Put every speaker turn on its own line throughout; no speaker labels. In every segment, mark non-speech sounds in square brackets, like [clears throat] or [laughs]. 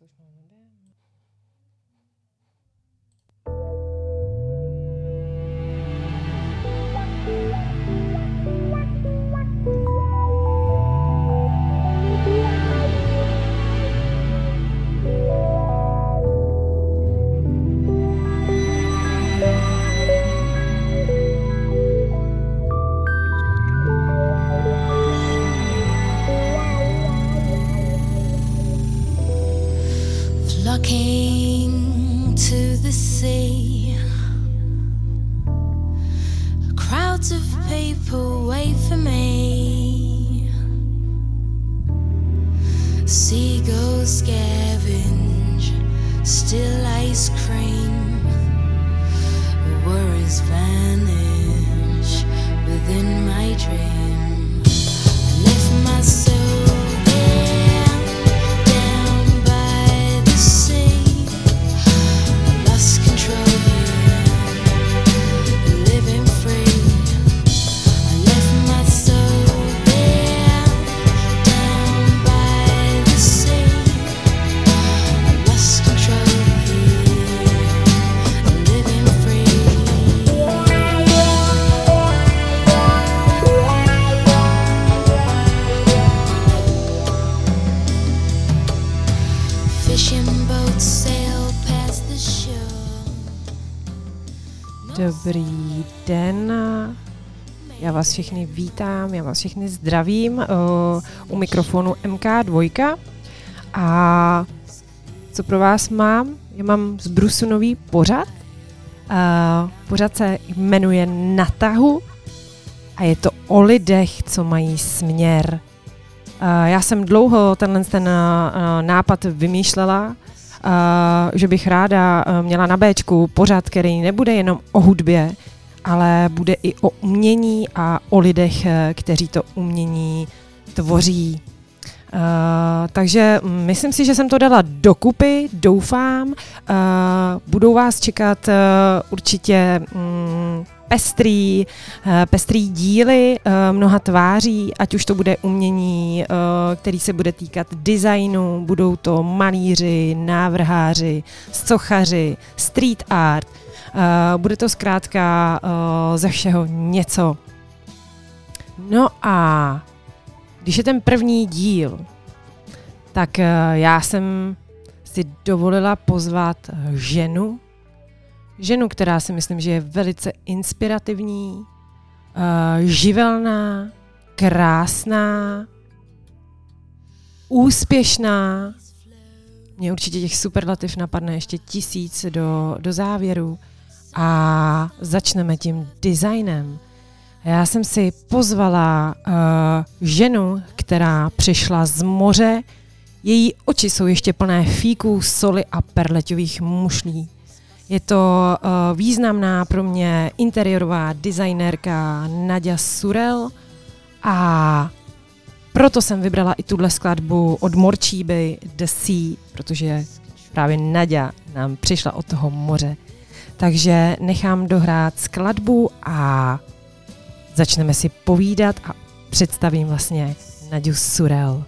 to už máme.
Flocking
vás všechny vítám, já vás všechny zdravím uh, u mikrofonu MK2. A co pro vás mám? Já mám z Brusu nový pořad. Uh, pořad se jmenuje Natahu a je to o lidech, co mají směr. Uh, já jsem dlouho tenhle ten uh, nápad vymýšlela, uh, že bych ráda uh, měla na Bčku pořad, který nebude jenom o hudbě, ale bude i o umění a o lidech, eh, kteří to umění tvoří. Uh, takže mm, myslím si, že jsem to dala dokupy, doufám. Uh, budou vás čekat uh, určitě mm, pestrý, uh, pestrý díly uh, mnoha tváří, ať už to bude umění, uh, který se bude týkat designu, budou to malíři, návrháři, sochaři, street art, Uh, bude to zkrátka uh, ze všeho něco. No a když je ten první díl, tak uh, já jsem si dovolila pozvat ženu, ženu, která si myslím, že je velice inspirativní, živelná, krásná, úspěšná. Mně určitě těch superlativ napadne ještě tisíc do, do závěru a začneme tím designem. Já jsem si pozvala uh, ženu, která přišla z moře. Její oči jsou ještě plné fíků, soli a perleťových mušlí. Je to uh, významná pro mě interiorová designérka Nadia Surel a proto jsem vybrala i tuhle skladbu od Morčíby The Sea, protože právě Nadia nám přišla od toho moře. Takže nechám dohrát skladbu a začneme si povídat a představím vlastně Nadiu Surel.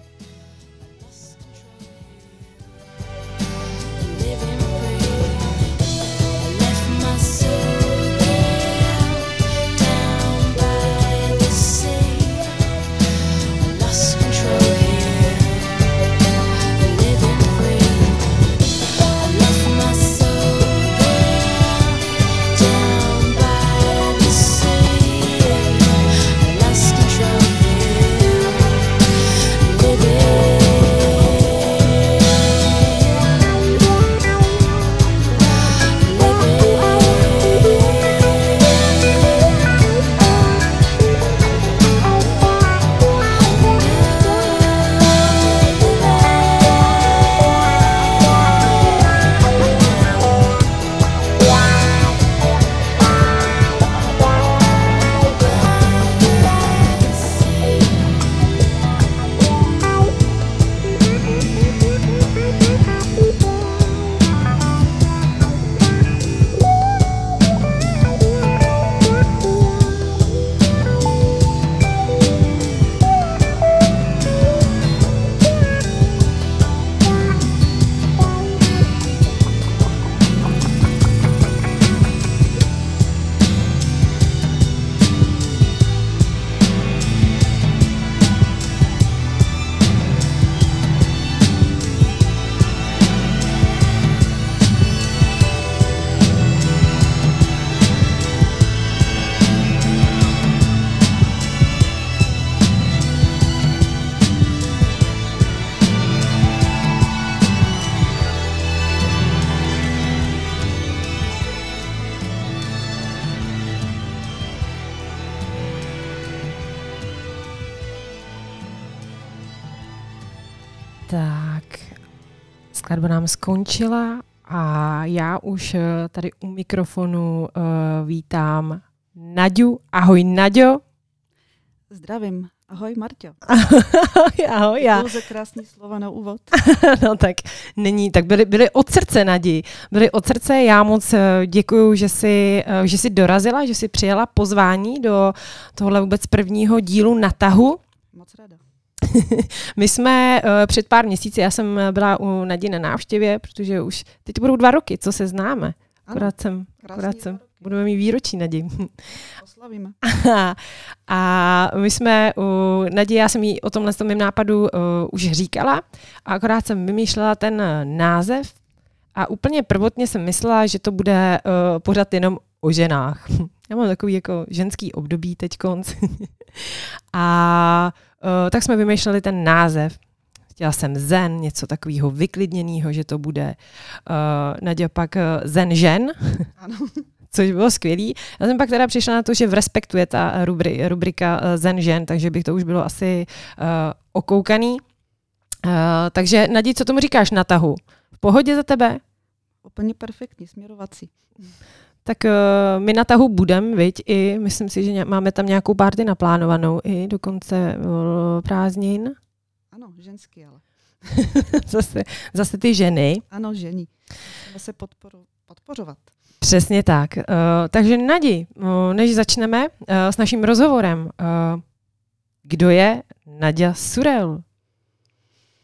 Tak, skladba nám skončila a já už eh, tady u mikrofonu uh, vítám Naďu. Ahoj Naďo.
Zdravím. Ahoj Marťo. [laughs]
Ahoj, já.
Pouze krásný slova na úvod. [laughs]
no tak není, tak byly, byly od srdce Nadi. Byly od srdce, já moc eh, děkuju, že jsi, že jsi dorazila, že jsi přijela pozvání do tohle vůbec prvního dílu na tahu.
Moc ráda. [laughs]
My jsme uh, před pár měsíci, já jsem byla u Nadi na návštěvě, protože už teď budou dva roky, co se známe. Akorát jsem, akorát jsem, budeme mít výročí Nadi. [laughs]
Oslavíme.
a my jsme u Nadi, já jsem jí o tomhle mém nápadu uh, už říkala, a akorát jsem vymýšlela ten název a úplně prvotně jsem myslela, že to bude uh, pořád jenom o ženách. [laughs] Já mám takový jako ženský období teď konc. a tak jsme vymýšleli ten název. Chtěla jsem zen, něco takového vyklidněného, že to bude uh, Nadia pak uh, zen žen. [laughs]
Ano.
Což bylo skvělý. Já jsem pak teda přišla na to, že v Respektu je ta rubri, rubrika Zen žen, takže bych to už bylo asi uh, okoukaný. Uh, takže Nadi, co tomu říkáš na tahu? V pohodě za tebe?
Úplně perfektní, směrovací.
Tak uh, my na tahu budeme, viď, i myslím si, že máme tam nějakou párty naplánovanou i do konce uh, prázdnin.
Ano, ženský ale. [laughs]
zase, zase ty ženy.
Ano, žení. Musíme se podporu, podpořovat.
Přesně tak. Uh, takže Nadi, uh, než začneme uh, s naším rozhovorem, uh, kdo je Nadia Surel?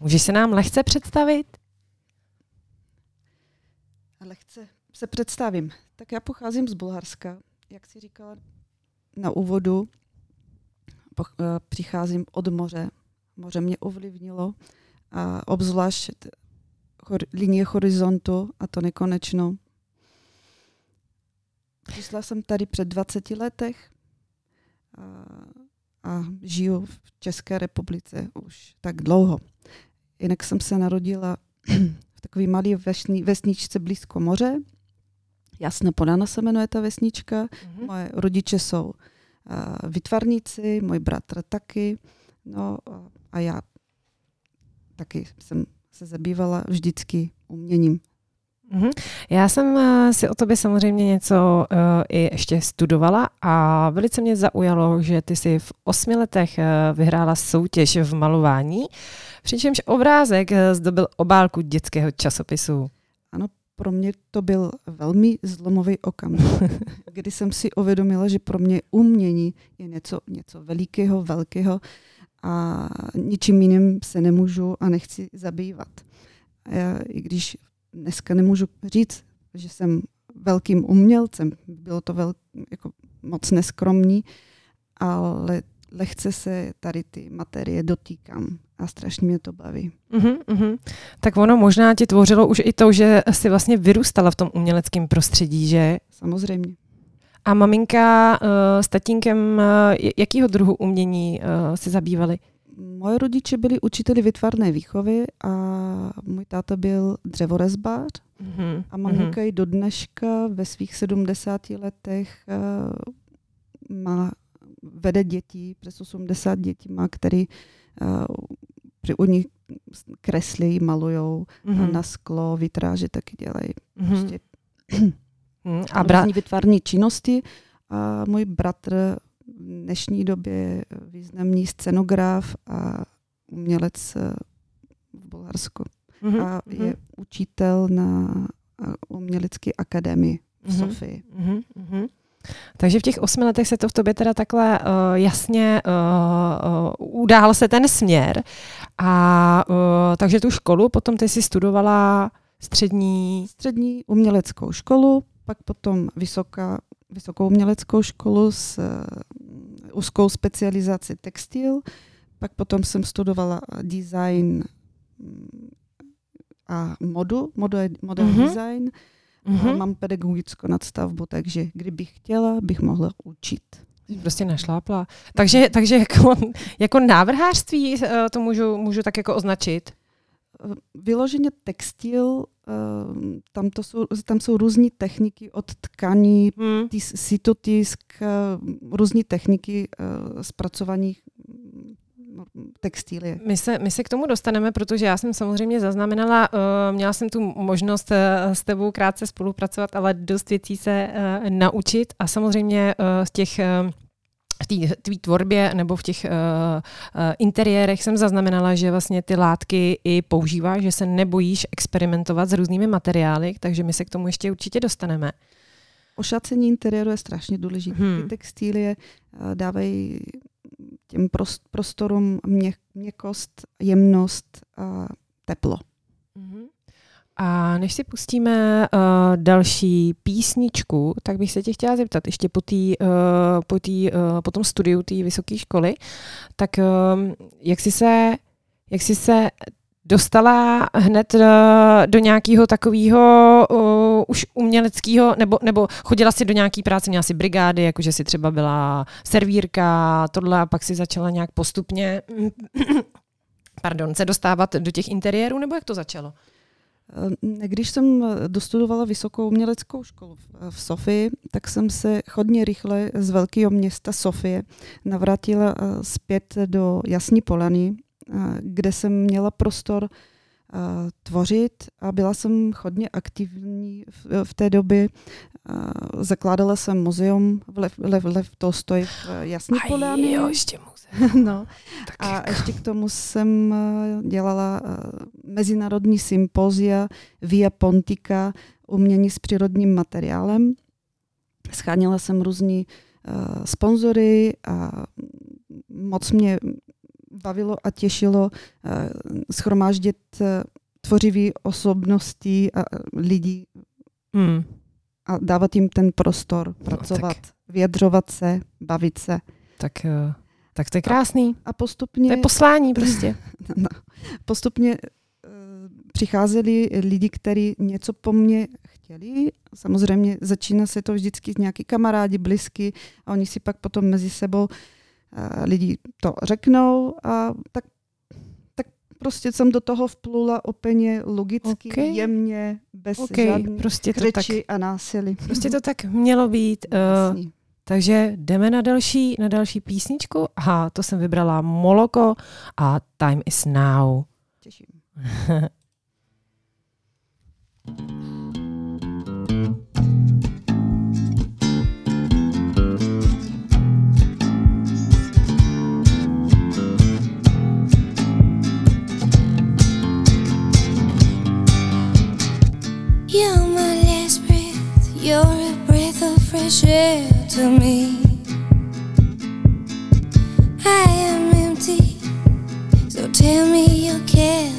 Můžeš se nám lehce představit?
Lehce se představím. Tak já pocházím z Bulharska. Jak si říkala na úvodu, poch- přicházím od moře. Moře mě ovlivnilo a obzvlášť linie horizontu a to nekonečno. Přišla jsem tady před 20 letech a, a žiju v České republice už tak dlouho. Jinak jsem se narodila [clears throat] v takové malé vesni, vesničce blízko moře. Jasno Polana se jmenuje ta vesnička. Mm-hmm. Moje rodiče jsou uh, vytvarníci, můj bratr taky. No a já taky jsem se zabývala vždycky uměním.
Mm-hmm. Já jsem uh, si o tobě samozřejmě něco uh, i ještě studovala a velice mě zaujalo, že ty si v osmi letech uh, vyhrála soutěž v malování, přičemž obrázek zdobil obálku dětského časopisu.
Ano, pro mě to byl velmi zlomový okamžik, [laughs] kdy jsem si uvědomila, že pro mě umění je něco, něco velikého, velkého a ničím jiným se nemůžu a nechci zabývat. Já, i když dneska nemůžu říct, že jsem velkým umělcem, bylo to vel, jako moc neskromný, ale lehce se tady ty materie dotýkám a strašně mě to baví.
Uh-huh, uh-huh. Tak ono možná tě tvořilo už i to, že jsi vlastně vyrůstala v tom uměleckém prostředí, že?
Samozřejmě.
A maminka uh, s tatínkem, uh, jakýho druhu umění uh, se zabývali?
Moje rodiče byli učiteli vytvarné výchovy a můj táta byl dřevorezbář
Uh-huh,
a maminka i do dneška ve svých 70 letech uh, má, vede děti, přes 80 dětí má, který uh, při u nich kreslí, malujou
uh-huh.
na sklo, vitráže taky dělají.
Uh-huh.
Prostě
Uh-huh. [clears throat]
a
bra-
různý vytvarné činnosti. A můj bratr v dnešní době významný scenograf a umělec eh, v Bulharsku.
uh-huh.
A je učitel na eh, umělecké akademii v
Mhm.
Sofii.
Uh-huh. Takže v těch osmi letech se to v tobě teda takhle uh, jasně uh, uh, udál se ten směr. A uh, takže tu školu potom ty si studovala střední...
Střední uměleckou školu, pak potom vysoká, vysokou uměleckou školu s uh, úzkou specializací textil, pak potom jsem studovala design mm, a modu, moda, moda
Mhm.
design.
Uh-huh.
mám pedagogickou nadstavbu, takže kdybych chtěla, bych mohla učit.
Prostě našlápla. Takže, takže jako, [laughs] jako návrhářství uh, to můžu, můžu tak jako označit.
Eh, Vyloženě textil, eh, tam, to jsou, tam jsou různé techniky od tkaní,
Hmm.
tis, sitotisk, eh, různé techniky eh, zpracování textílie.
My se, my se k tomu dostaneme, protože já jsem samozřejmě zaznamenala, uh, měla jsem tu možnost uh, s tebou krátce spolupracovat, ale dost věcí se uh, naučit a samozřejmě z těch v té tvorbě nebo v těch uh, uh, interiérech jsem zaznamenala, že vlastně ty látky i používáš, že se nebojíš experimentovat s různými materiály, takže my se k tomu ještě určitě dostaneme.
Ošacení interiéru je strašně důležité.
Hmm.
Ty textílie uh, dávají těm prost- prostorům měk- měkkost, jemnost a teplo.
Mhm. A než si pustíme uh, další písničku, tak bych se tě chtěla zeptat ještě po, tý, uh, po, tý, uh, po tom studiu té vysoké školy, tak um, jak jsi se, jak jsi se dostala hned uh, do nějakého takového uh, už uměleckého, nebo, nebo chodila si do nějaký práce, měla si brigády, jakože si třeba byla servírka, tohle a pak si začala nějak postupně [clears throat] pardon, se dostávat do těch interiérů, nebo jak to začalo?
Eh, Když jsem dostudovala vysokou uměleckou školu v- Sofii, tak jsem se hodně rychle z velkého města Sofie navrátila eh, zpět do Jasní Polany, eh, kde jsem měla prostor eh, tvořit a byla jsem hodně aktivní v, v té době. Eh, Zakládala jsem muzeum v Lev, Lev, Lev Tolstoj v Jasní Polány.
jo, ještě muze. [laughs]
no.
Tak
A
jako-
ještě k tomu jsem eh, dělala eh, mezinárodní sympózia Via Pontica umění s přírodním materiálem. Scháněla jsem různí uh, sponzory a moc mě bavilo a těšilo uh, schromáždit uh, tvořivý osobnosti a uh, lidí
Hmm.
a dávat jim ten prostor, pracovat, vyjadřovat se, bavit se.
Tak, eh, tak to je krásný.
A postupně...
To je poslání prostě. [laughs]
No, postupně eh, přicházeli lidi, kteří něco po mně chtěli. Samozřejmě začíná se to vždycky nějaký kamarádi, blízky a oni si pak potom mezi sebou eh, lidi to řeknou a tak, tak prostě jsem do toho vplula úplně logicky,
Ok.
jemně, bez
OK,
žádných
prostě to, tak,
a násilí.
prostě to tak mělo být. Uh, takže jdeme na další, na další písničku. Aha, to jsem vybrala Moloko a Time is Now.
Těším. [laughs]
to me. I am empty, so tell me you care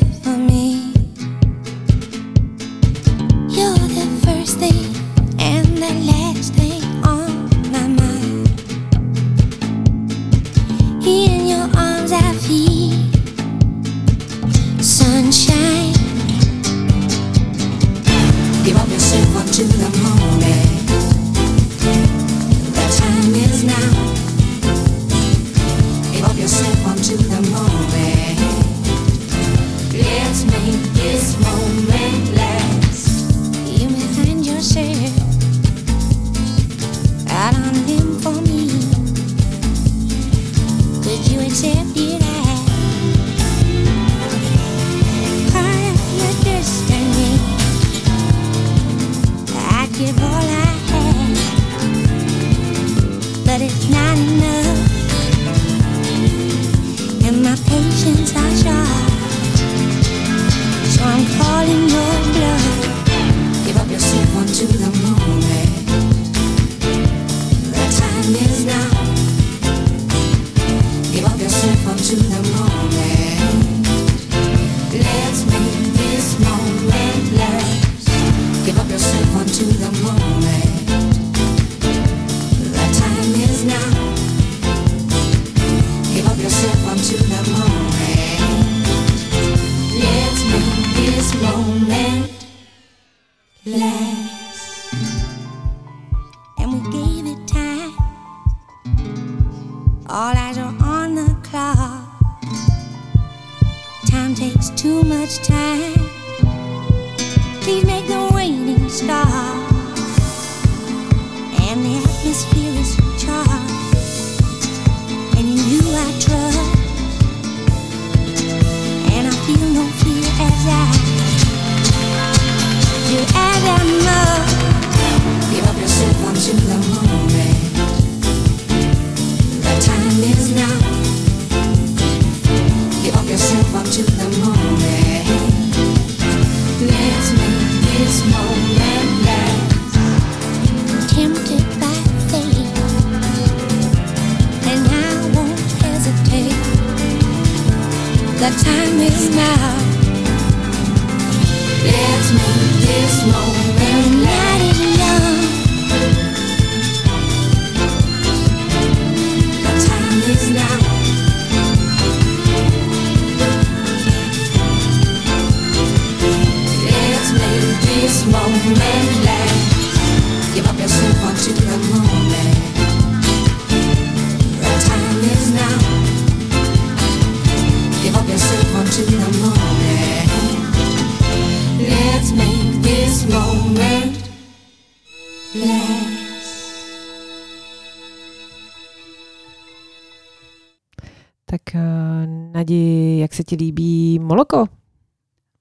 jak se ti líbí moloko?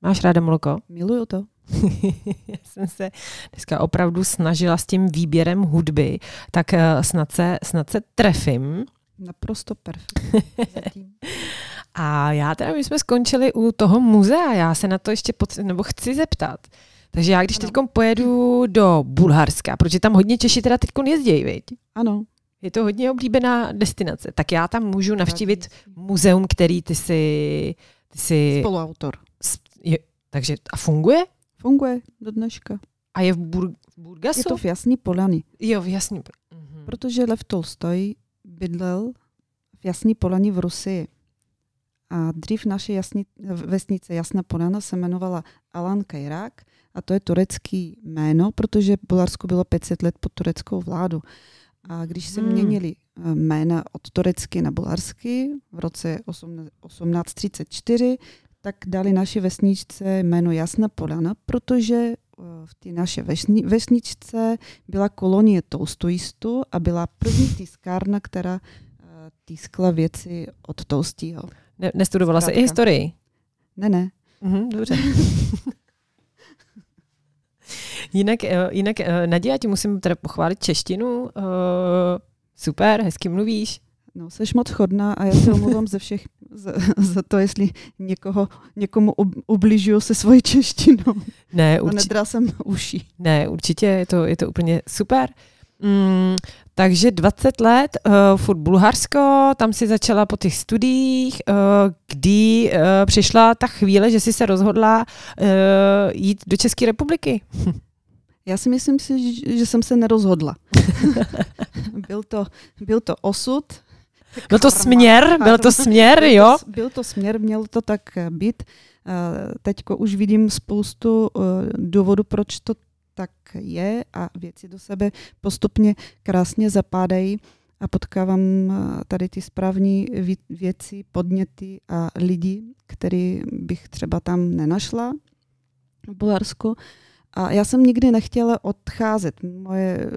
Máš ráda moloko? [laughs]
Miluju to.
Já jsem se dneska opravdu snažila s tím výběrem hudby, tak uh, snad se, snad se trefím.
Naprosto perfektní. Zatím. [laughs]
A já teda, my jsme skončili u toho muzea, já se na to ještě pod, nebo chci zeptat. Takže já, když teď pojedu do Bulharska, protože tam hodně Češi teda teď jezdí, viď?
Ano.
Je to hodně oblíbená destinace, tak já tam můžu navštívit muzeum, který ty si... Ty si
Spoluautor.
je, takže a funguje?
Funguje do dneška.
A je v, Bur, v Burgasu?
Je to v Jasný Polany,
Jo, jasně. Mhm.
protože Lev Tolstoj bydlel v Jasný Polani v Rusii. A dřív naše jasný, vesnice Jasná Polana se jmenovala Alan Kajrák a to je turecký jméno, protože Bulharsko bylo 500 let pod tureckou vládu. A když se
Hmm.
měnili eh, jména od turecky na bulharsky v roce 18- 1834, tak dali naši vesničce jméno Jasná Polana, protože eh, v té naší vesni, vesničce byla kolonie Tolstojistů a byla první tiskárna, která eh, tiskla věci od Tolstího.
Ne, nestudovala se i
Zkrátka.
historii?
Ne, ne.
Mhm, dobře. [laughs] jinak, eh, jinak eh, Nadia, ti musím teda pochválit češtinu. Eh, Super, hezky mluvíš.
No, seš moc chodná a já se omlouvám ze všech [laughs] za, za to, jestli někoho, někomu ubližuju se svojí češtinou.
Ne,
A
urči,
nedral jsem uši.
ne určitě, je to, je to úplně super. Mm, takže 20 let, uh, furt Bulharsko, tam si začala po těch studiích, uh, kdy uh, přišla ta chvíle, že jsi se rozhodla uh, jít do České republiky. [laughs]
Já si myslím si, že jsem se nerozhodla. [laughs] byl, to, byl to osud.
Byl to
Karma.
směr, byl to směr,
Byl
jo?
to, byl to směr, měl to tak eh, být. Teď už vidím spoustu eh, důvodů, proč to tak je a věci do sebe postupně krásně zapádají a potkávám eh, tady ty správní věci, podněty a lidi, který bych třeba tam nenašla v Bulharsku. A já jsem nikdy nechtěla odcházet. Moje,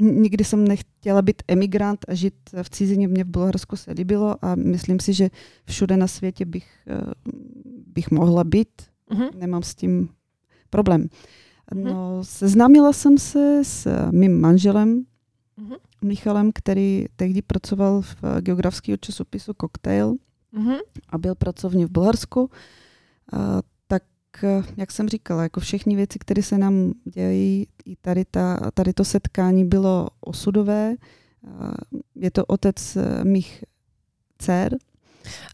nikdy jsem nechtěla být emigrant a žít v cizině. Mě v Bulharsku se líbilo a myslím si, že všude na světě bych, eh, bych mohla být.
Mhm.
Nemám s tím problém.
Mhm.
No, seznámila jsem se s mým manželem,
Mhm.
Michalem, který tehdy pracoval v geografického časopisu Cocktail
Mhm.
a byl pracovně v Bulharsku. Eh, jak jsem říkala, jako všechny věci, které se nám dějí, i tady, ta, tady to setkání bylo osudové. A, je to otec eh, mých dcer.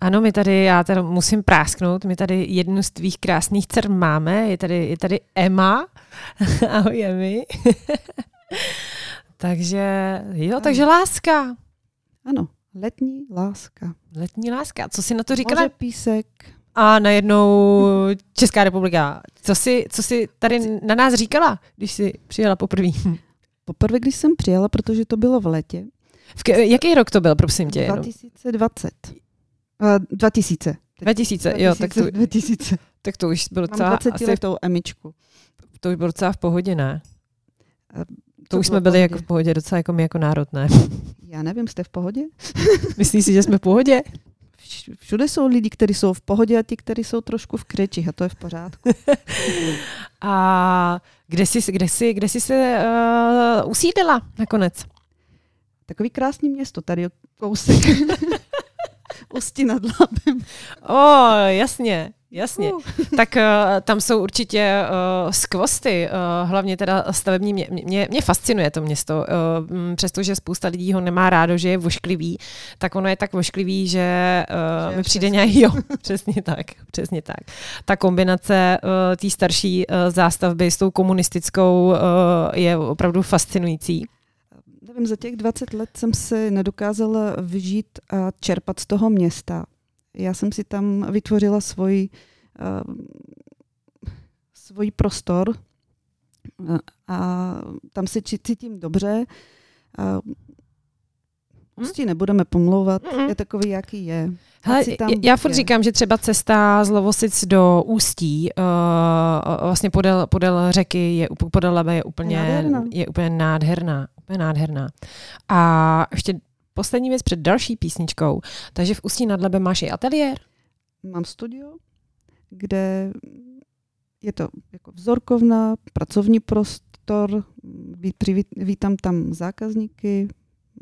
Ano, my tady, já tady musím prásknout, my tady jednu z tvých krásných dcer máme, je tady, je tady Emma. [laughs] Ahoj, Emi. [laughs] takže, jo, takže láska.
Ano, letní láska.
Letní láska. Co jsi na to říkala?
Moře, písek.
A najednou Česká republika. Co jsi, co jsi tady na nás říkala, když jsi přijela poprvé?
Poprvé, když jsem přijela, protože to bylo v letě,
V ke, jaký rok to byl, prosím tě? Jenom?
2020. Uh, 2000.
2000, jo, tak to,
2000.
tak to už bylo
Mám
docela,
20
asi,
letou emičku.
to už bylo docela v pohodě, ne?
A
To
co
už jsme byli
pohodě?
jako v pohodě docela jako my jako národ, ne?
Já nevím, jste v pohodě? [laughs]
Myslíš si, že jsme v pohodě?
Vš- Všude jsou lidi, kteří jsou v pohodě a ti, kteří jsou trošku v křeči a to je v pořádku. [laughs]
A kde jsi, kde jsi, kde jsi se uh, usídlila nakonec?
Takový krásný město, tady kousek. [laughs] Ústí nad Labem.
O, jasně. Jasně. [laughs] Tak uh, tam jsou určitě uh, skvosty, uh, hlavně teda stavební. Mě, mě, mě fascinuje to město, uh, přestože spousta lidí ho nemá rádo, že je vošklivý, tak ono je tak vošklivý, že, uh,
Že
mi přijde nějak, [laughs] jo, přesně tak, přesně tak. Ta kombinace uh, té starší uh, zástavby s tou komunistickou uh, je opravdu fascinující.
Nevím, za těch 20 let jsem si nedokázala vyžít a čerpat z toho města. Já jsem si tam vytvořila svůj, uh, svůj prostor uh, a tam se cítím dobře. Uh, Ústí nebudeme pomlouvat,
Mm-mm.
je takový, jaký je.
Hele,
tam
já furt
je.
říkám, že třeba cesta z Lovosic do Ústí, uh, vlastně podél, podél řeky, je, podél Lebe je úplně,
Nádherná.
je úplně nádherná. Úplně nádherná. A ještě poslední věc před další písničkou. Takže v Ústí nad Labem máš i ateliér.
Mám studio, kde je to jako vzorkovna, pracovní prostor, vítám tam zákazníky,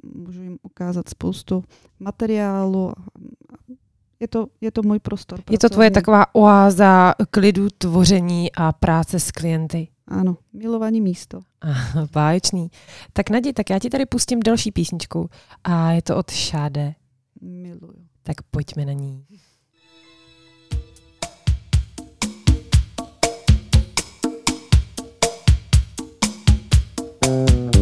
můžu jim ukázat spoustu materiálu. Je to, je to můj prostor.
Je to tvoje taková oáza klidu, tvoření a práce s klienty.
Ano, milovaný místo.
Aha, Báječný. Tak Nadi, tak já ti tady pustím další písničku a je to od Šáde.
Miluju.
Tak pojďme na ní.
Diamond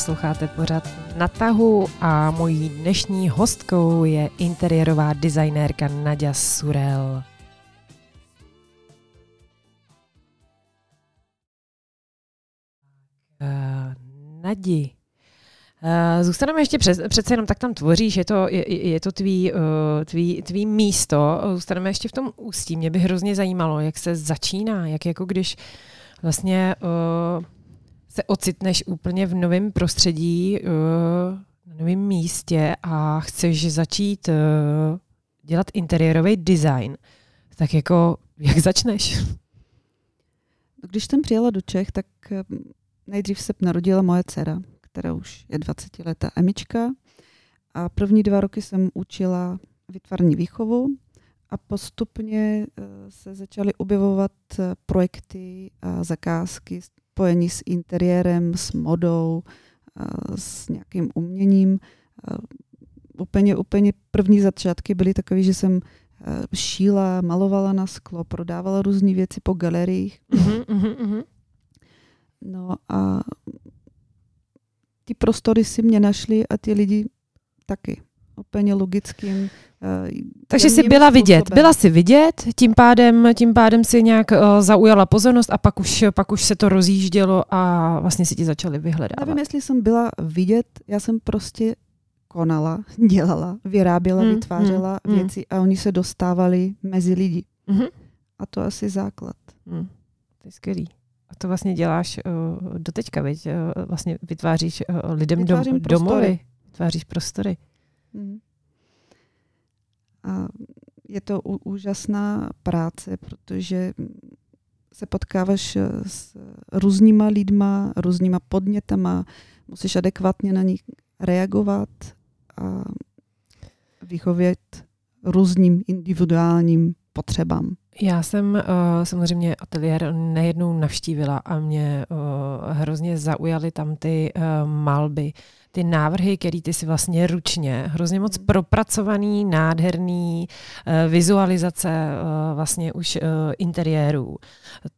Posloucháte pořád na tahu a mojí dnešní hostkou je interiérová designérka Nadia Surel. Uh, Nadi, Uh, zůstaneme ještě přes, přece jenom tak tam tvoříš, je to, je, je to tvý, uh, tvý, tvý místo, zůstaneme ještě v tom ústí. Mě by hrozně zajímalo, jak se začíná, jak jako když vlastně uh, se ocitneš úplně v novém prostředí, uh, na novém místě a chceš začít uh, dělat interiérový design, tak jako jak začneš? [laughs]
Když jsem přijela do Čech, tak eh, nejdřív se narodila moje dcera, která už je 20 letá Emička. A první dva roky jsem učila vytvarní výchovu a postupně eh, se začaly objevovat eh, projekty a zakázky spojení s interiérem, s modou, eh, s nějakým uměním. Úplně, úplně první začátky byly takové, že jsem šíla, malovala na sklo, prodávala různé věci po galeriích.
Uh-huh, uh-huh.
No a ty prostory si mě našli a ty lidi taky. Úplně logickým. Uh,
Takže jsi byla vidět, byla si vidět, tím pádem, tím pádem si nějak uh, zaujala pozornost a pak už, pak už se to rozjíždělo a vlastně si ti začali vyhledávat.
Nevím, jestli jsem byla vidět, já jsem prostě konala, [laughs] dělala, vyráběla,
Hmm,
vytvářela
hmm, hmm.
věci a oni se dostávali mezi lidi.
Uh-huh.
A to asi základ.
Hmm. To je skvělý. A to vlastně děláš uh, doteďka, viď? Uh, vlastně vytváříš uh, lidem dom, domovy, vytváříš prostory.
Mhm. A je to úžasná práce, protože se potkáváš eh, s různýma lidma, různýma podnětama, musíš adekvátně na nich reagovat a vychovět různým individuálním potřebám.
Já jsem uh, samozřejmě ateliér nejednou navštívila a mě uh, hrozně zaujaly tam ty uh, malby, ty návrhy, které ty si vlastně ručně, hrozně moc propracovaný, nádherný uh, vizualizace uh, vlastně už uh, interiérů.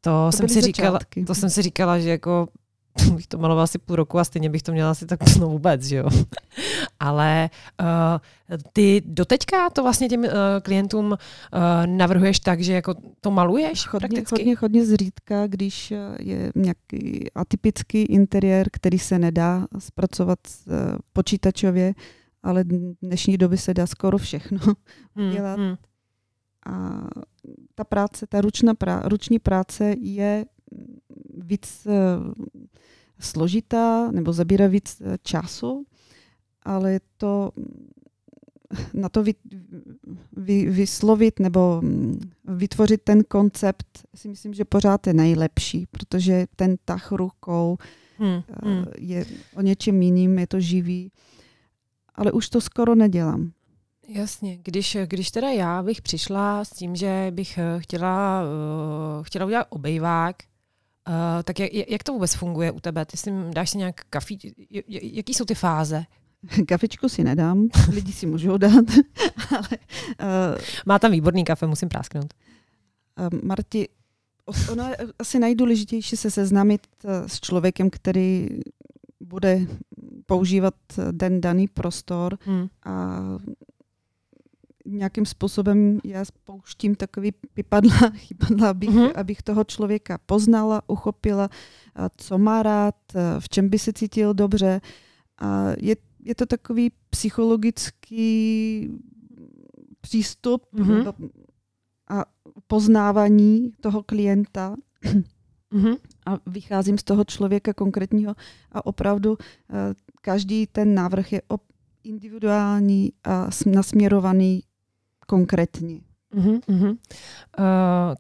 To,
To
jsem si říkala, to jsem si říkala, že jako [laughs] bych to malovala asi půl roku a stejně bych to měla asi tak no vůbec, že jo. [laughs] Ale uh, ty doteďka to vlastně těm uh, klientům uh, navrhuješ tak, že jako to maluješ
Hodně,
prakticky?
hodně, hodně zřídka, když je nějaký atypický interiér, který se nedá zpracovat eh, počítačově, ale v dnešní době se dá skoro všechno. [laughs]
Hmm,
dělat.
hmm.
A ta práce, ta ručná prá, ruční práce je víc eh, složitá nebo zabírá víc eh, času, ale to mm, na to vy, vy, vyslovit nebo mm, vytvořit ten koncept si myslím, že pořád je nejlepší, protože ten tah rukou
Hmm,
eh,
hmm.
je o něčem jiným, je to živý. Ale už to skoro nedělám.
Jasně, když, když teda já bych přišla s tím, že bych chtěla, chtěla udělat obejvák, uh, tak jak, jak to vůbec funguje u tebe? Ty si dáš si nějak kafí, jaký jsou ty fáze? [laughs]
Kafičku si nedám, [laughs] lidi si můžou dát, [laughs] ale uh,
Má tam výborný kafe, musím prásknout.
uh, Marti, ono je asi nejdůležitější se seznámit s člověkem, který bude používat den daný prostor
Hmm.
a nějakým způsobem já spouštím takový pipadla, [laughs] chypadla abych,
Mhm.
abych toho člověka poznala, uchopila, co má rád, v čem by se cítil dobře. A je, je to takový psychologický přístup
Mhm.
do- a poznávání toho klienta
Mhm.
a vycházím z toho člověka konkrétního a opravdu každý ten návrh je op- individuální a nasměrovaný konkrétně.
Mhm, mhm. Uh,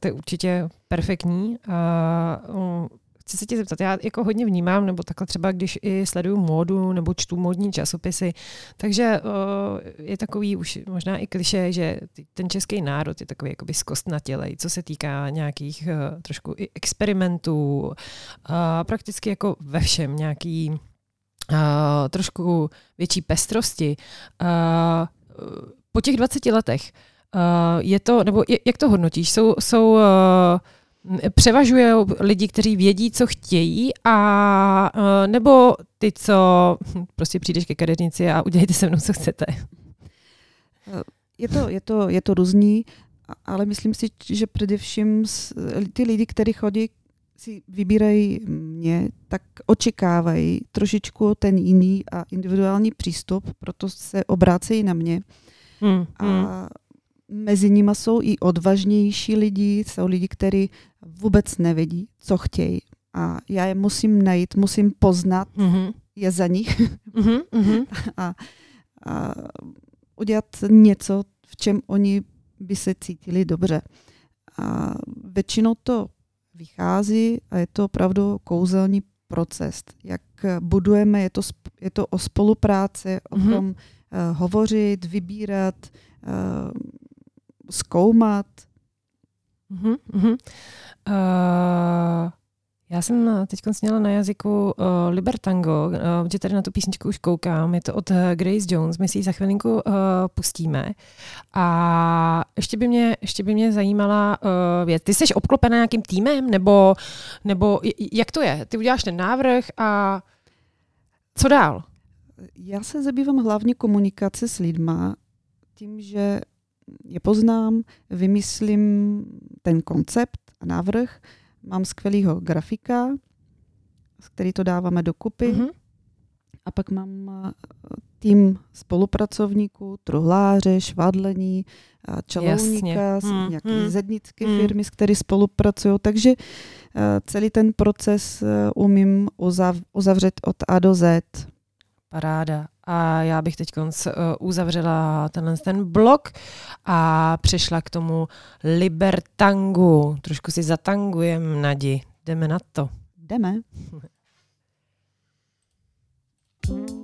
to je určitě perfektní. Uh, chci se tě zeptat, já jako hodně vnímám, nebo takhle třeba, když i sleduju módu nebo čtu módní časopisy, takže uh, je takový už možná i kliše, že ten český národ je takový jakoby zkostnatělej, co se týká nějakých uh, trošku i experimentů, uh, prakticky jako ve všem nějaký uh, trošku větší pestrosti. Uh, po těch 20 letech Uh, je to, nebo jak to hodnotíš? Jsou, jsou uh, Převažují lidi, kteří vědí, co chtějí, a eh, nebo ty, co hm, prostě přijdeš ke kadeřnici a udělejte se mnou, co chcete.
Je to, je to, je to různý, ale myslím si, že především ty lidi, kteří chodí, si vybírají mě, tak očekávají trošičku ten jiný a individuální přístup, proto se obrácejí na mě.
Hmm,
A
hmm.
mezi nimi jsou i odvážnější lidi, jsou lidi, kteří vůbec nevědí, co chtějí. A já je musím najít, musím poznat
Mhm,
je za nich [laughs]
mhm, mhm. [laughs]
a, a udělat něco, v čem oni by se cítili dobře. A většinou to vychází a je to opravdu kouzelný proces. Jak budujeme, je to, je to o spolupráci, o
Mhm.
tom hovořit, vybírat, uh, zkoumat.
Mhm, mhm. Uh, já jsem teď měla na jazyku uh, Libertango, uh, že tady na tu písničku už koukám, je to od Grace Jones, my si ji za chvilinku uh, pustíme. A ještě by mě, ještě by mě zajímala uh, věc, ty jsi obklopená nějakým týmem, nebo, nebo jak to je? Ty uděláš ten návrh a co dál?
Já se zabývám hlavně komunikace s lidma, tím, že je poznám, vymyslím ten koncept a návrh, mám skvělého grafika, s který to dáváme dokupy,
Mhm.
a pak mám eh, tým spolupracovníků, truhláře, švadlení, eh, čalouníka,
Jasně. Hmm,
nějaké
hmm,
zednické
hmm.
firmy, s kterými spolupracují. Takže eh, celý ten proces umím uzav- uzavřet od A do Z.
Paráda. A já bych teď uzavřela tenhle ten blok a přešla k tomu libertangu. Trošku si zatangujem, Nadi. Jdeme na to.
Jdeme. [laughs]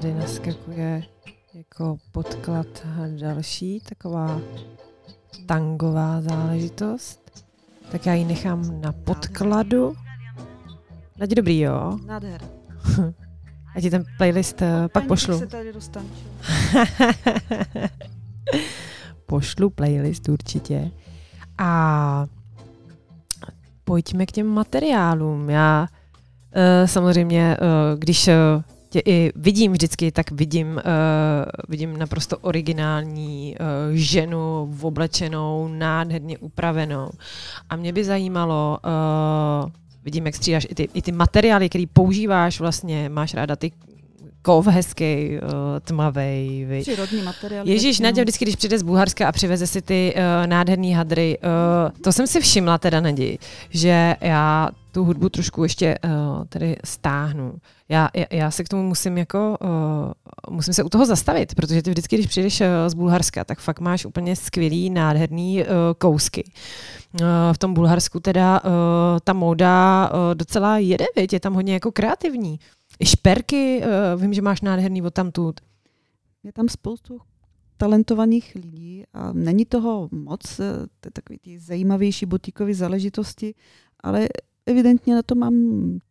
tady naskakuje jako podklad další taková tangová záležitost. Tak já ji nechám na podkladu. Nadi dobrý, jo?
Nádhera. [laughs]
A ti ten playlist eh, pak pošlu.
se tady [laughs]
pošlu playlist určitě. A pojďme k těm materiálům. Já uh, samozřejmě, uh, když uh, tě i vidím vždycky, tak vidím, uh, vidím naprosto originální uh, ženu oblečenou, nádherně upravenou. A mě by zajímalo, uh, vidím, jak střídáš i ty, i ty materiály, který používáš vlastně, máš ráda ty kov hezký, tmavej, viď?
Přírodní materiál.
Ježíš. Naděl vždycky, když přijde z Bulharska a přiveze si ty uh, nádherné hadry, uh, to jsem si všimla teda, Naději, že já tu hudbu trošku ještě uh, tedy stáhnu. Já, já, já se k tomu musím jako, uh, musím se u toho zastavit, protože ty vždycky, když přijdeš uh, z Bulharska, tak fakt máš úplně skvělý, nádherný uh, kousky. Uh, v tom Bulharsku teda uh, ta móda uh, docela jede, viď? je tam hodně jako kreativní. Šperky, uh, vím, že máš nádherný od tamtud.
Je tam spoustu talentovaných lidí a není toho moc, eh, to je takový ty zajímavější butikové záležitosti, ale evidentně na to mám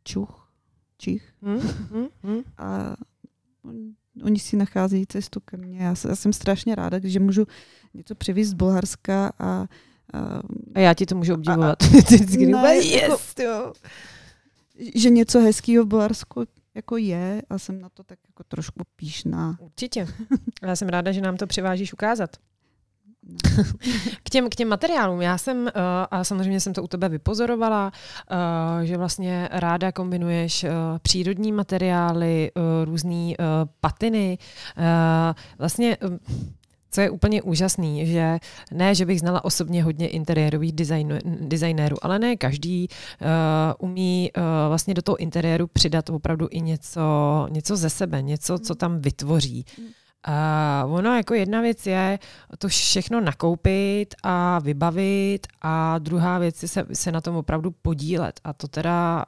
čuch, čich
Hm? Hm? Hm?
a on- oni si nachází cestu ke mně. Já, já jsem strašně ráda, když můžu něco přivést z Bulharska a, a
A já ti to můžu obdivovat. [laughs] Vždycky
Ne,
říkám,
jako-
yes, jo.
Že něco hezkého v Bulharsku jako je a jsem na to tak jako trošku píšná.
Určitě. Já jsem ráda, že nám to přivážíš ukázat. [laughs] K těm, k těm materiálům, já jsem, uh, a samozřejmě jsem to u tebe vypozorovala, uh, že vlastně ráda kombinuješ uh, přírodní materiály, různé patiny. Vlastně co je úplně úžasný, že ne, že bych znala osobně hodně interiérových design, designérů, ale ne každý uh, umí uh, vlastně do toho interiéru přidat opravdu i něco, něco ze sebe, něco, co tam vytvoří. A ono jako jedna věc je to všechno nakoupit a vybavit a druhá věc je se, se na tom opravdu podílet. A to teda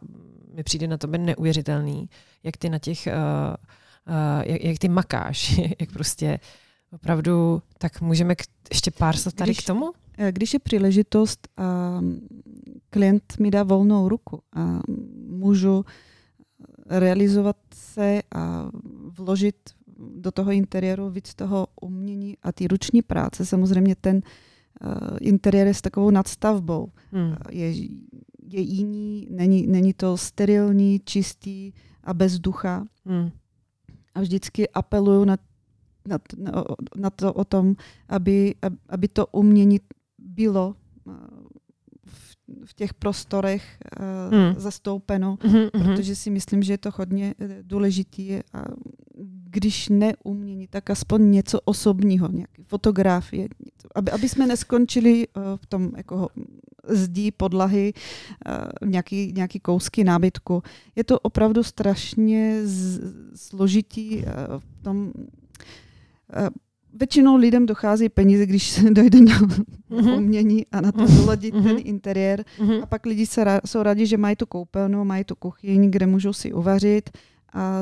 mi přijde na tebe neuvěřitelný, jak ty na těch, uh, uh, jak, jak ty makáš, [laughs] jak prostě opravdu, tak můžeme k, ještě pár slov tady
Když-
k tomu?
Eh, Když je příležitost a klient mi dá volnou ruku a můžu realizovat se a vložit do toho interiéru víc toho umění a ty ruční práce. Samozřejmě ten uh, interiér je s takovou nadstavbou.
Hmm.
Je, je jiný, není, není to sterilní, čistý a bez ducha.
Hmm.
A vždycky apeluju na, na, na, na to o tom, aby, ab- aby to umění bylo eh, v, v těch prostorech
Hmm.
zastoupeno,
Mhm, mhm.
protože si myslím, že je to hodně eh, důležitý. A když ne umění, tak aspoň něco osobního, nějaké fotografie, aby, aby jsme neskončili v tom jako zdí, podlahy, nějaký, nějaký kousky nábytku. Je to opravdu strašně z, složitý v tom. Eh, Většinou lidem dochází peníze, když se [laughs] dojde na,
Mhm.
na umění a na to
Mhm.
doladit
Mhm.
ten interiér.
Mhm.
A pak lidi se ra- jsou rádi, že mají tu koupelnu, mají tu kuchyň, kde můžou si uvařit a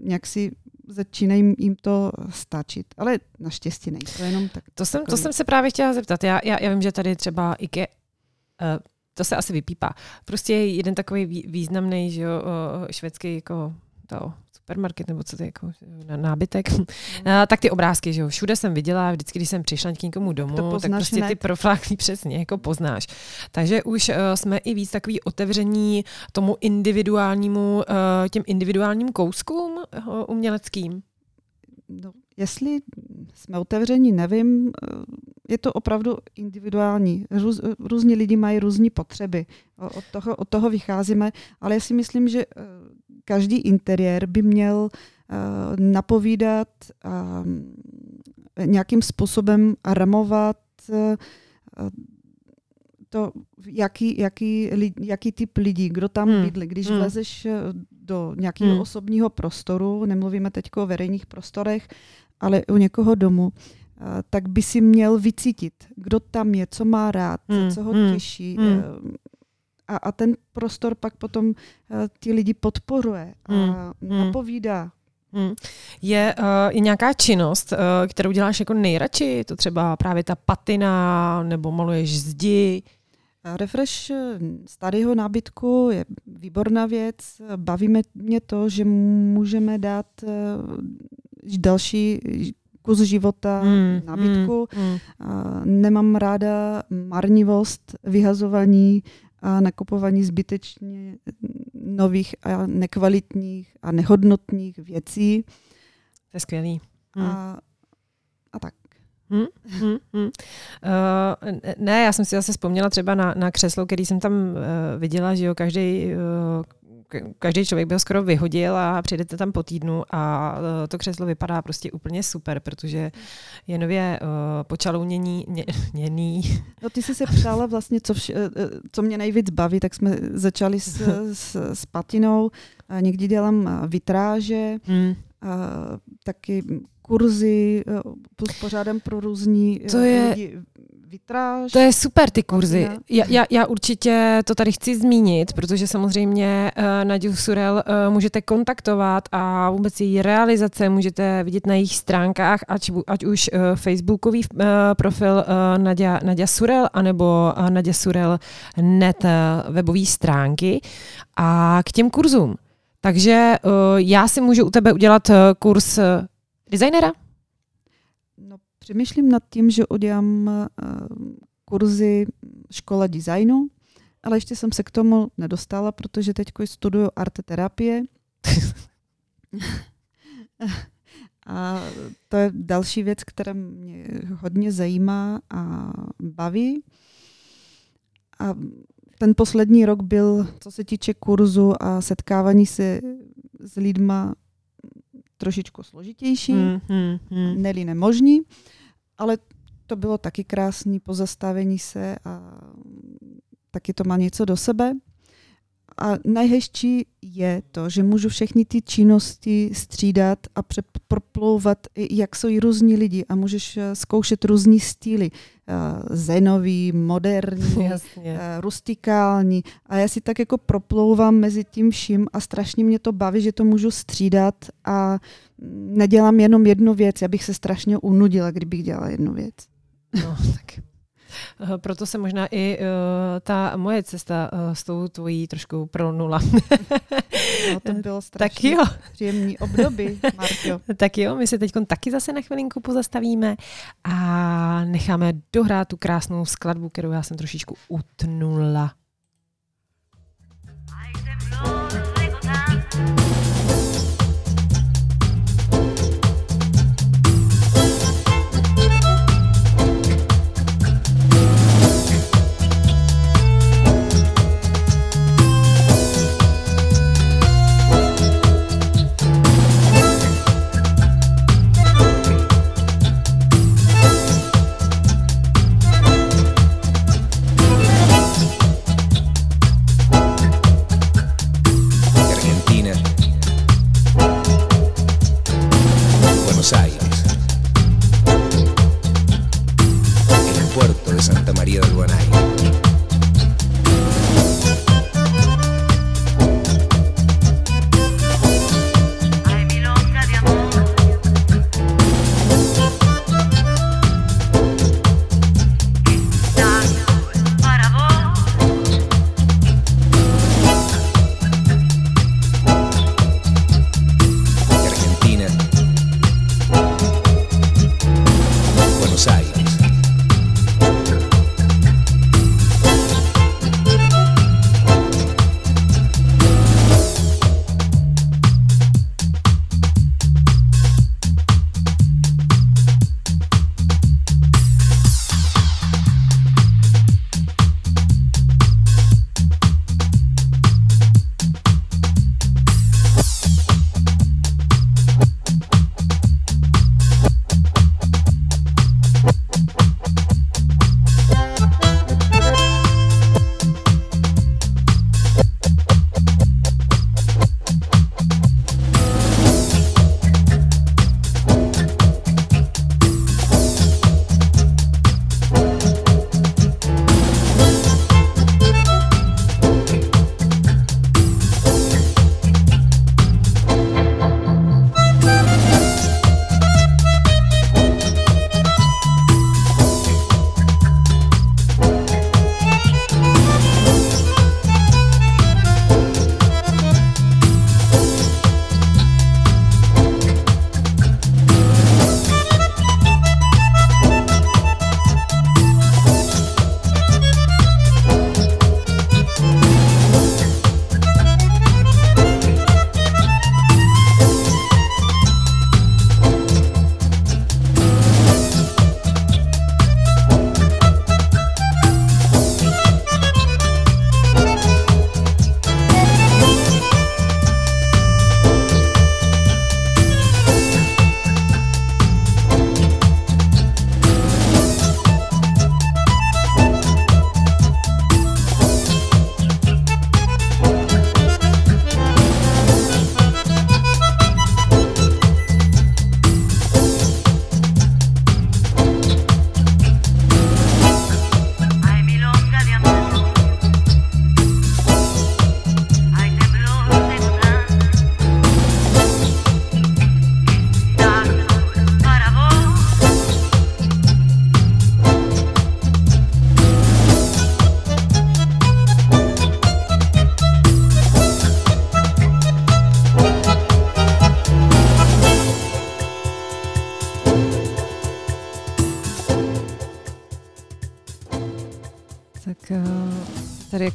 nějak si začínají jim to stačit. Ale naštěstí nejsou jenom tak.
To jsem, to jsem se právě chtěla zeptat. Já, já, já vím, že tady třeba IKEA, uh, to se asi vypípá. Prostě je jeden takový vý- významný, že jo, o, švédský jako to supermarket, nebo co to je, jako nábytek, [laughs] a, tak ty obrázky, že jo, všude jsem viděla, vždycky, když jsem přišla k někomu domů,
To
tak prostě ty profláklí přesně, jako poznáš. Takže už uh, jsme i víc takový otevření tomu individuálnímu, uh, těm individuálním kouskům uh, uměleckým.
No, jestli jsme otevření, nevím. Je to opravdu individuální. Růz, různí lidi mají různé potřeby. Od toho, od toho vycházíme, ale já si myslím, že každý interiér by měl eh, napovídat a mm, nějakým způsobem ramovat eh, to, jaký, jaký, jaký typ lidí, kdo tam
Hmm.
bydlí. Když
Hmm.
vlezeš eh, do nějakého
Hmm.
osobního prostoru, nemluvíme teď o veřejných prostorech, ale u někoho domu, eh, tak by si měl vycítit, kdo tam je, co má rád,
Hmm.
co ho
Hmm.
těší.
Hmm.
A, a ten prostor pak potom eh, ty lidi podporuje a.
Hmm.
napovídá.
Hmm. Je, uh, je nějaká činnost, uh, kterou děláš jako nejradši? To třeba právě ta patina, nebo maluješ zdi?
Refresh starého nábytku je výborná věc. Baví mě- to, že můžeme dát další kus života
Hmm,
nábytku.
Hmm.
A Nemám ráda marnivost, vyhazování a nakupování zbytečně nových a nekvalitních a nehodnotných věcí.
To je skvělý. Hmm.
A, a tak.
Hmm, hmm, hmm. Uh, ne, já jsem si zase vzpomněla třeba na, na křeslo, který jsem tam uh, viděla, že jo, každý uh, každý člověk by ho skoro vyhodil a přijdete tam po týdnu a uh, to křeslo vypadá prostě úplně super, protože je nově uh, počalounění, ně, [laughs] něný.
No ty jsi se ptala vlastně, co, vš- eh, eh, co mě nejvíc baví, tak jsme začali s, [laughs] s, s patinou. A někdy dělám eh, vitráže,
Hmm.
a taky kurzy, eh, plus pořádám pro různí eh,
To je-
lidi vitráž.
To je super, ty kurzy. Já, já, já určitě to tady chci zmínit, protože samozřejmě uh, Naděju Surel uh, můžete kontaktovat a vůbec její realizace můžete vidět na jejich stránkách, ať, ať už uh, facebookový uh, profil uh, Nadia, Nadia Surel, anebo uh, Nadia Surel net uh, webové stránky a k těm kurzům. Takže uh, já si můžu u tebe udělat uh, kurz uh, designera?
No, přemýšlím nad tím, že udělám kurzy škola designu, ale ještě jsem se k tomu nedostala, protože teď studuju arte terapie. A to je další věc, která mě hodně zajímá a baví. A ten poslední rok byl, co se týče kurzu a setkávání se s lidma, trošičku složitější
Hmm, hmm, hmm.
neli nemožný, ale to bylo taky krásný pozastavení se a taky to má něco do sebe. A nejhezčí je to, že můžu všechny ty činnosti střídat a proplouvat, jak jsou i různí lidi a můžeš eh, zkoušet různý styly. Eh, Zenový, moderní, [laughs]
Jasně.
eh, rustikální. A já si tak jako proplouvám mezi tím vším a strašně mě to baví, že to můžu střídat a mm, nedělám jenom jednu věc. Já bych se strašně unudila, kdybych dělala jednu věc.
No, [laughs] tak. Eh, Proto se možná i uh, ta moje cesta uh, s tou tvojí trošku pronula.
No, to bylo
tak
strašně
jo,
příjemný období, Marťo. [laughs]
tak jo, my se teď taky zase na chvilinku pozastavíme a necháme dohrát tu krásnou skladbu, kterou já jsem trošičku utnula.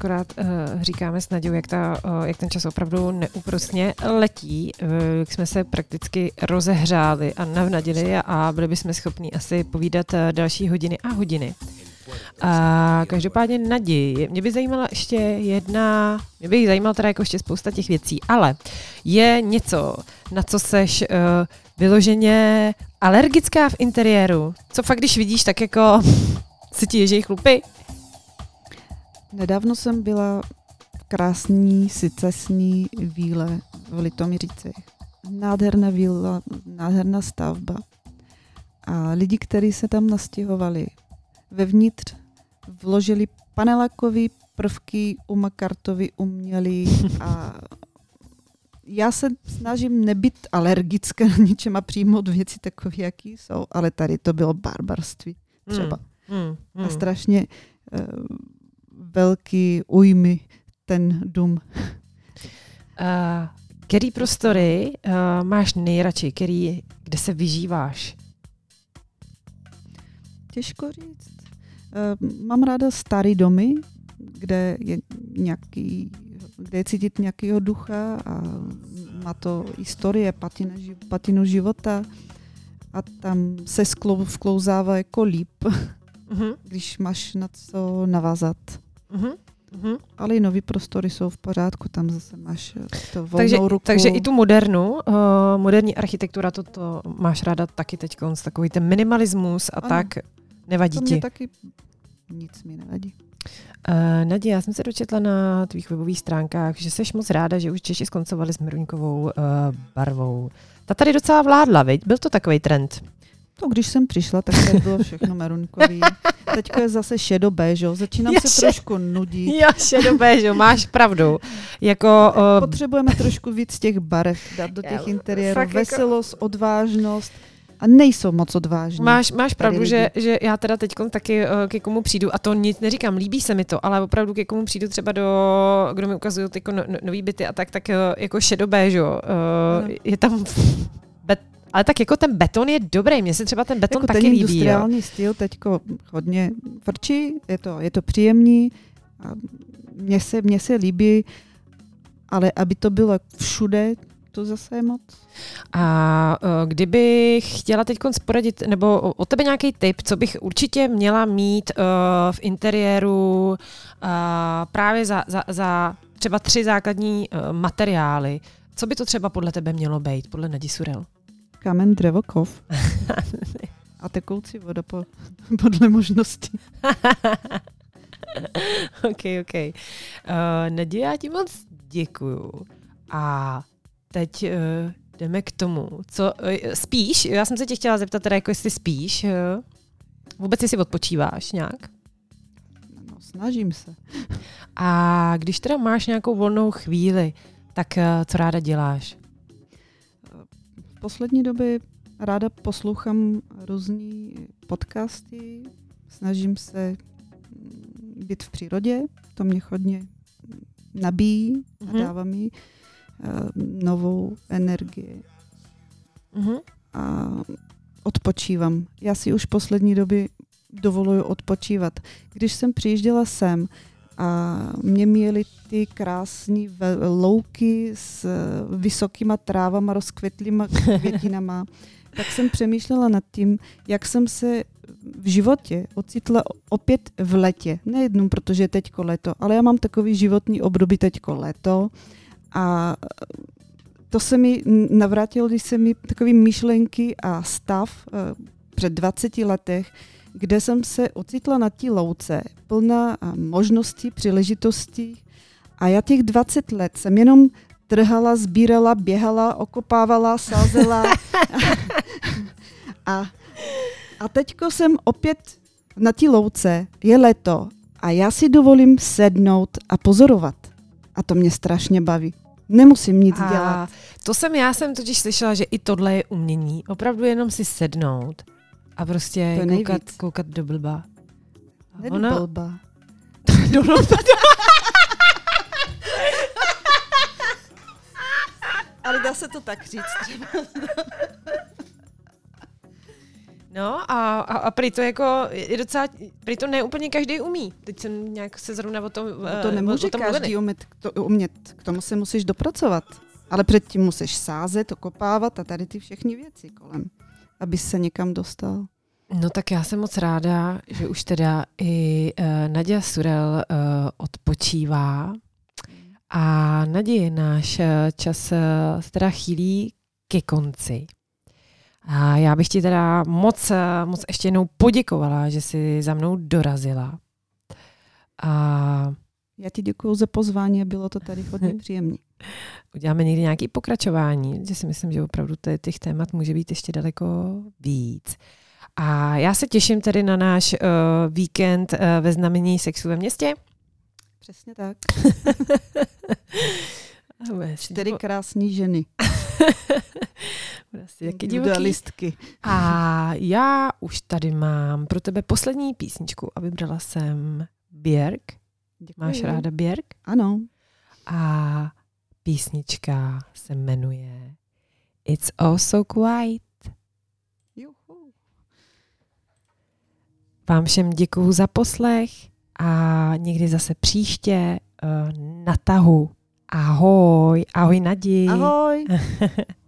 Akorát uh, říkáme s Nadějou, jak, ta, uh, jak ten čas opravdu neúprostně letí, uh, jak jsme se prakticky rozehřáli a navnadili a byli bychom schopni asi povídat uh, další hodiny a hodiny. A každopádně naději. Mě by zajímala ještě jedna, mě by zajímala teda jako ještě spousta těch věcí, ale je něco, na co seš uh, vyloženě alergická v interiéru? Co fakt, když vidíš, tak jako se ti ježí chlupy?
Nedávno jsem byla v krásný sicesní víle v Litoměřicích. Nádherná víla, nádherná stavba. A lidi, kteří se tam nastěhovali, vevnitř vložili panelakové prvky umakartovi uměli a já se snažím nebyt alergická na ničem a přijmout věci takové, jaký jsou, ale tady to bylo barbarství třeba.
Hmm,
A strašně uh, velký ujmy ten dům.
Uh, který prostory uh, máš nejradši, který, kde se vyžíváš?
Těžko říct. Uh, mám ráda starý domy, kde je nějaký, kde je cítit nějakého ducha a má to historie, patina, patinu života a tam se sklou, vklouzává jako líp,
Uh-huh,
když máš na co navázat.
Uh-huh, uh-huh.
Ale i nový prostory jsou v pořádku, tam zase máš eh, to volnou
Takže,
ruku.
takže i tu modernu, uh, moderní architektura, to, to máš ráda taky teď, takový ten minimalismus a
Ano.
tak nevadí
to
ti.
taky nic mi nevadí.
Uh, Nadě, já jsem se dočetla na tvých webových stránkách, že jsi moc ráda, že už Češi skoncovali s meruňkovou uh, barvou. Ta tady docela vládla, viď? Byl to takový trend.
To, když jsem přišla, tak to bylo všechno merunkový. [laughs] Teďko je zase šedobé, že jo? Začínám
Jaše.
se trošku nudit.
Jo, šedobé, že jo, máš pravdu. Jako, uh,
Potřebujeme trošku víc těch barev dát do
Já-
těch interiérů.
jako-
Veselost, odvážnost. A nejsou moc odvážní.
Máš, máš pravdu, že, že já teda teď taky uh, ke komu přijdu, a to nic neříkám, líbí se mi to, ale opravdu ke komu přijdu třeba do, kdo mi ukazují ty no, no, nový byty a tak, tak uh, jako šedobé, že jo, uh,
Ano.
je tam ale tak jako ten beton je dobrý, mně se třeba ten beton
jako
taky
ten
líbí, jo.
industriální styl teďko hodně frčí, je to, je to příjemný. A mně, se, mně se líbí, ale aby to bylo všude, to zase je moc.
A uh, kdybych chtěla teď poradit, nebo o- od tebe nějaký tip, co bych určitě měla mít uh, v interiéru uh, právě za, za, za třeba tři základní uh, materiály, co by to třeba podle tebe mělo být, podle Nadi Surel?
Kamen, dřevo, kov. [laughs] A tekoucí voda po, [laughs] podle možností. [laughs]
ok, ok. Uh, Nadě, já ti moc děkuju. A teď uh, jdeme k tomu. Co, uh, spíš? Já jsem se tě chtěla zeptat teda, jako jestli spíš. Uh, vůbec jestli odpočíváš nějak?
No, snažím se.
A když teda máš nějakou volnou chvíli, tak uh, co ráda děláš?
Poslední době ráda poslouchám různé podcasty, snažím se mm, být v přírodě, to mě hodně nabíjí a
Mhm.
dává mi eh, novou energii
Mhm.
a odpočívám. Já si už poslední době dovoluju odpočívat. Když jsem přijížděla sem a mě měly ty krásné louky s eh, vysokýma trávama, rozkvetlýma květinama, [laughs] tak jsem přemýšlela nad tím, jak jsem se v životě ocitla opět v letě. Nejednou, protože je teďko leto, ale já mám takový životní období teďko leto a to se mi navrátilo, když se mi takové myšlenky a stav eh, před 20 letech, kde jsem se ocitla na té louce, plná možností, příležitostí. A já těch 20 let jsem jenom trhala, sbírala, běhala, okopávala, sázela. [laughs] a, a teďko jsem opět na té louce, je leto a já si dovolím sednout a pozorovat. A to mě strašně baví. Nemusím nic
A
dělat.
to jsem, já jsem totiž slyšela, že i tohle je umění. Opravdu jenom si sednout a prostě
To je
koukat, koukat do blba.
Nedu
ona-
blba. [laughs]
do blba. [laughs]
Ale dá se to tak říct třeba. [laughs]
No a, a, a prý to jako je docela, prý to ne úplně každý umí. Teď jsem nějak se zrovna o tom,
No
eh,
to nemůže
o tom
každý umět, to, umět, k tomu se musíš dopracovat. Ale předtím musíš sázet, okopávat a tady ty všechny věci kolem, aby se někam dostal.
No tak já jsem moc ráda, že už teda i uh, Nadia Surel uh, odpočívá. A Naději, náš eh, čas uh, teda chýlí ke konci. A já bych ti teda moc, eh, moc ještě jednou poděkovala, že jsi za mnou dorazila. A
Já ti děkuji za pozvání a bylo to tady hodně [laughs] příjemné.
uděláme někdy nějaké pokračování, že si myslím, že opravdu těch témat může být ještě daleko víc. A já se těším tedy na náš uh, víkend uh, ve znamení sexu ve městě.
Přesně tak. [laughs]
Čtyři
krásné ženy. [laughs]
Taky divoký. A já už tady mám pro tebe poslední písničku a vybrala jsem Björk.
Děkuji.
Máš ráda Björk?
Ano.
A písnička se jmenuje It's All So Quiet.
Juhu.
Vám všem děkuju za poslech a někdy zase příště uh, na tahu. Ahoj, ahoj Nadi.
Ahoj. [laughs]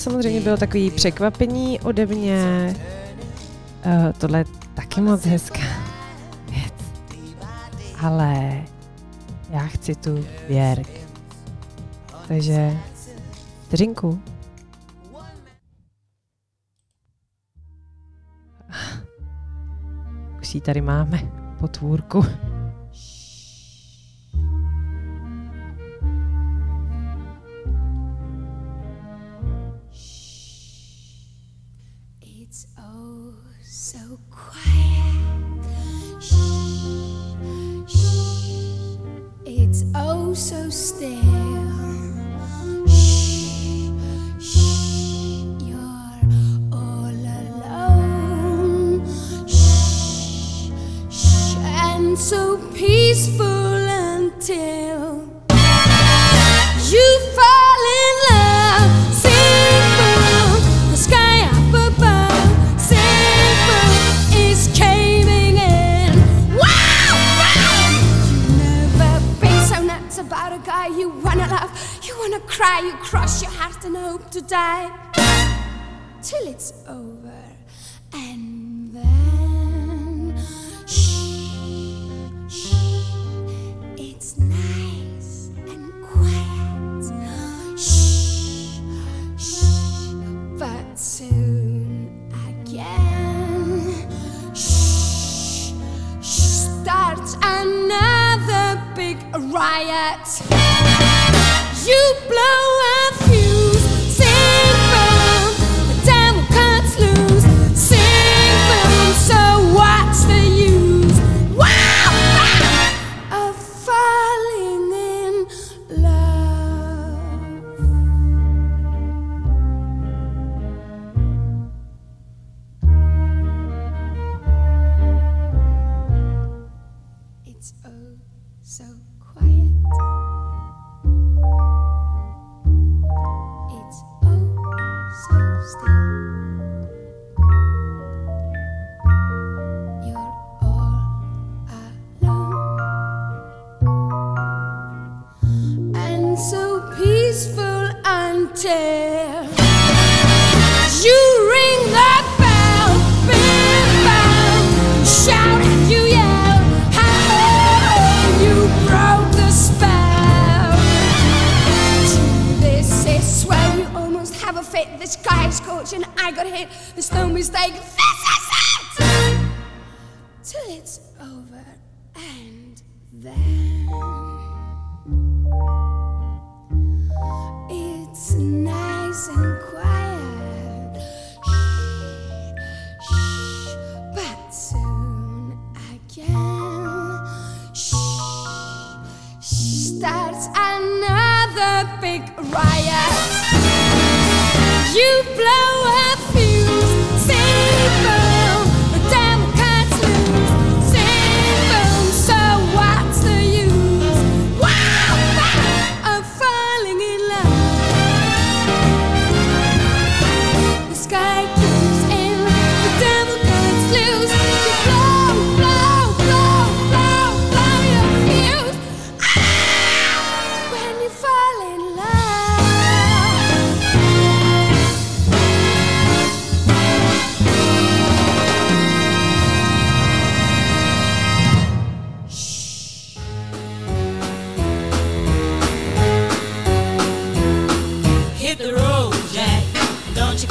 samozřejmě bylo takový překvapení ode mě. Uh, tohle je taky moc hezká věc. Ale já chci tu Björk. Takže vteřinku. Už ji tady máme, potvůrku.
It's oh so quiet.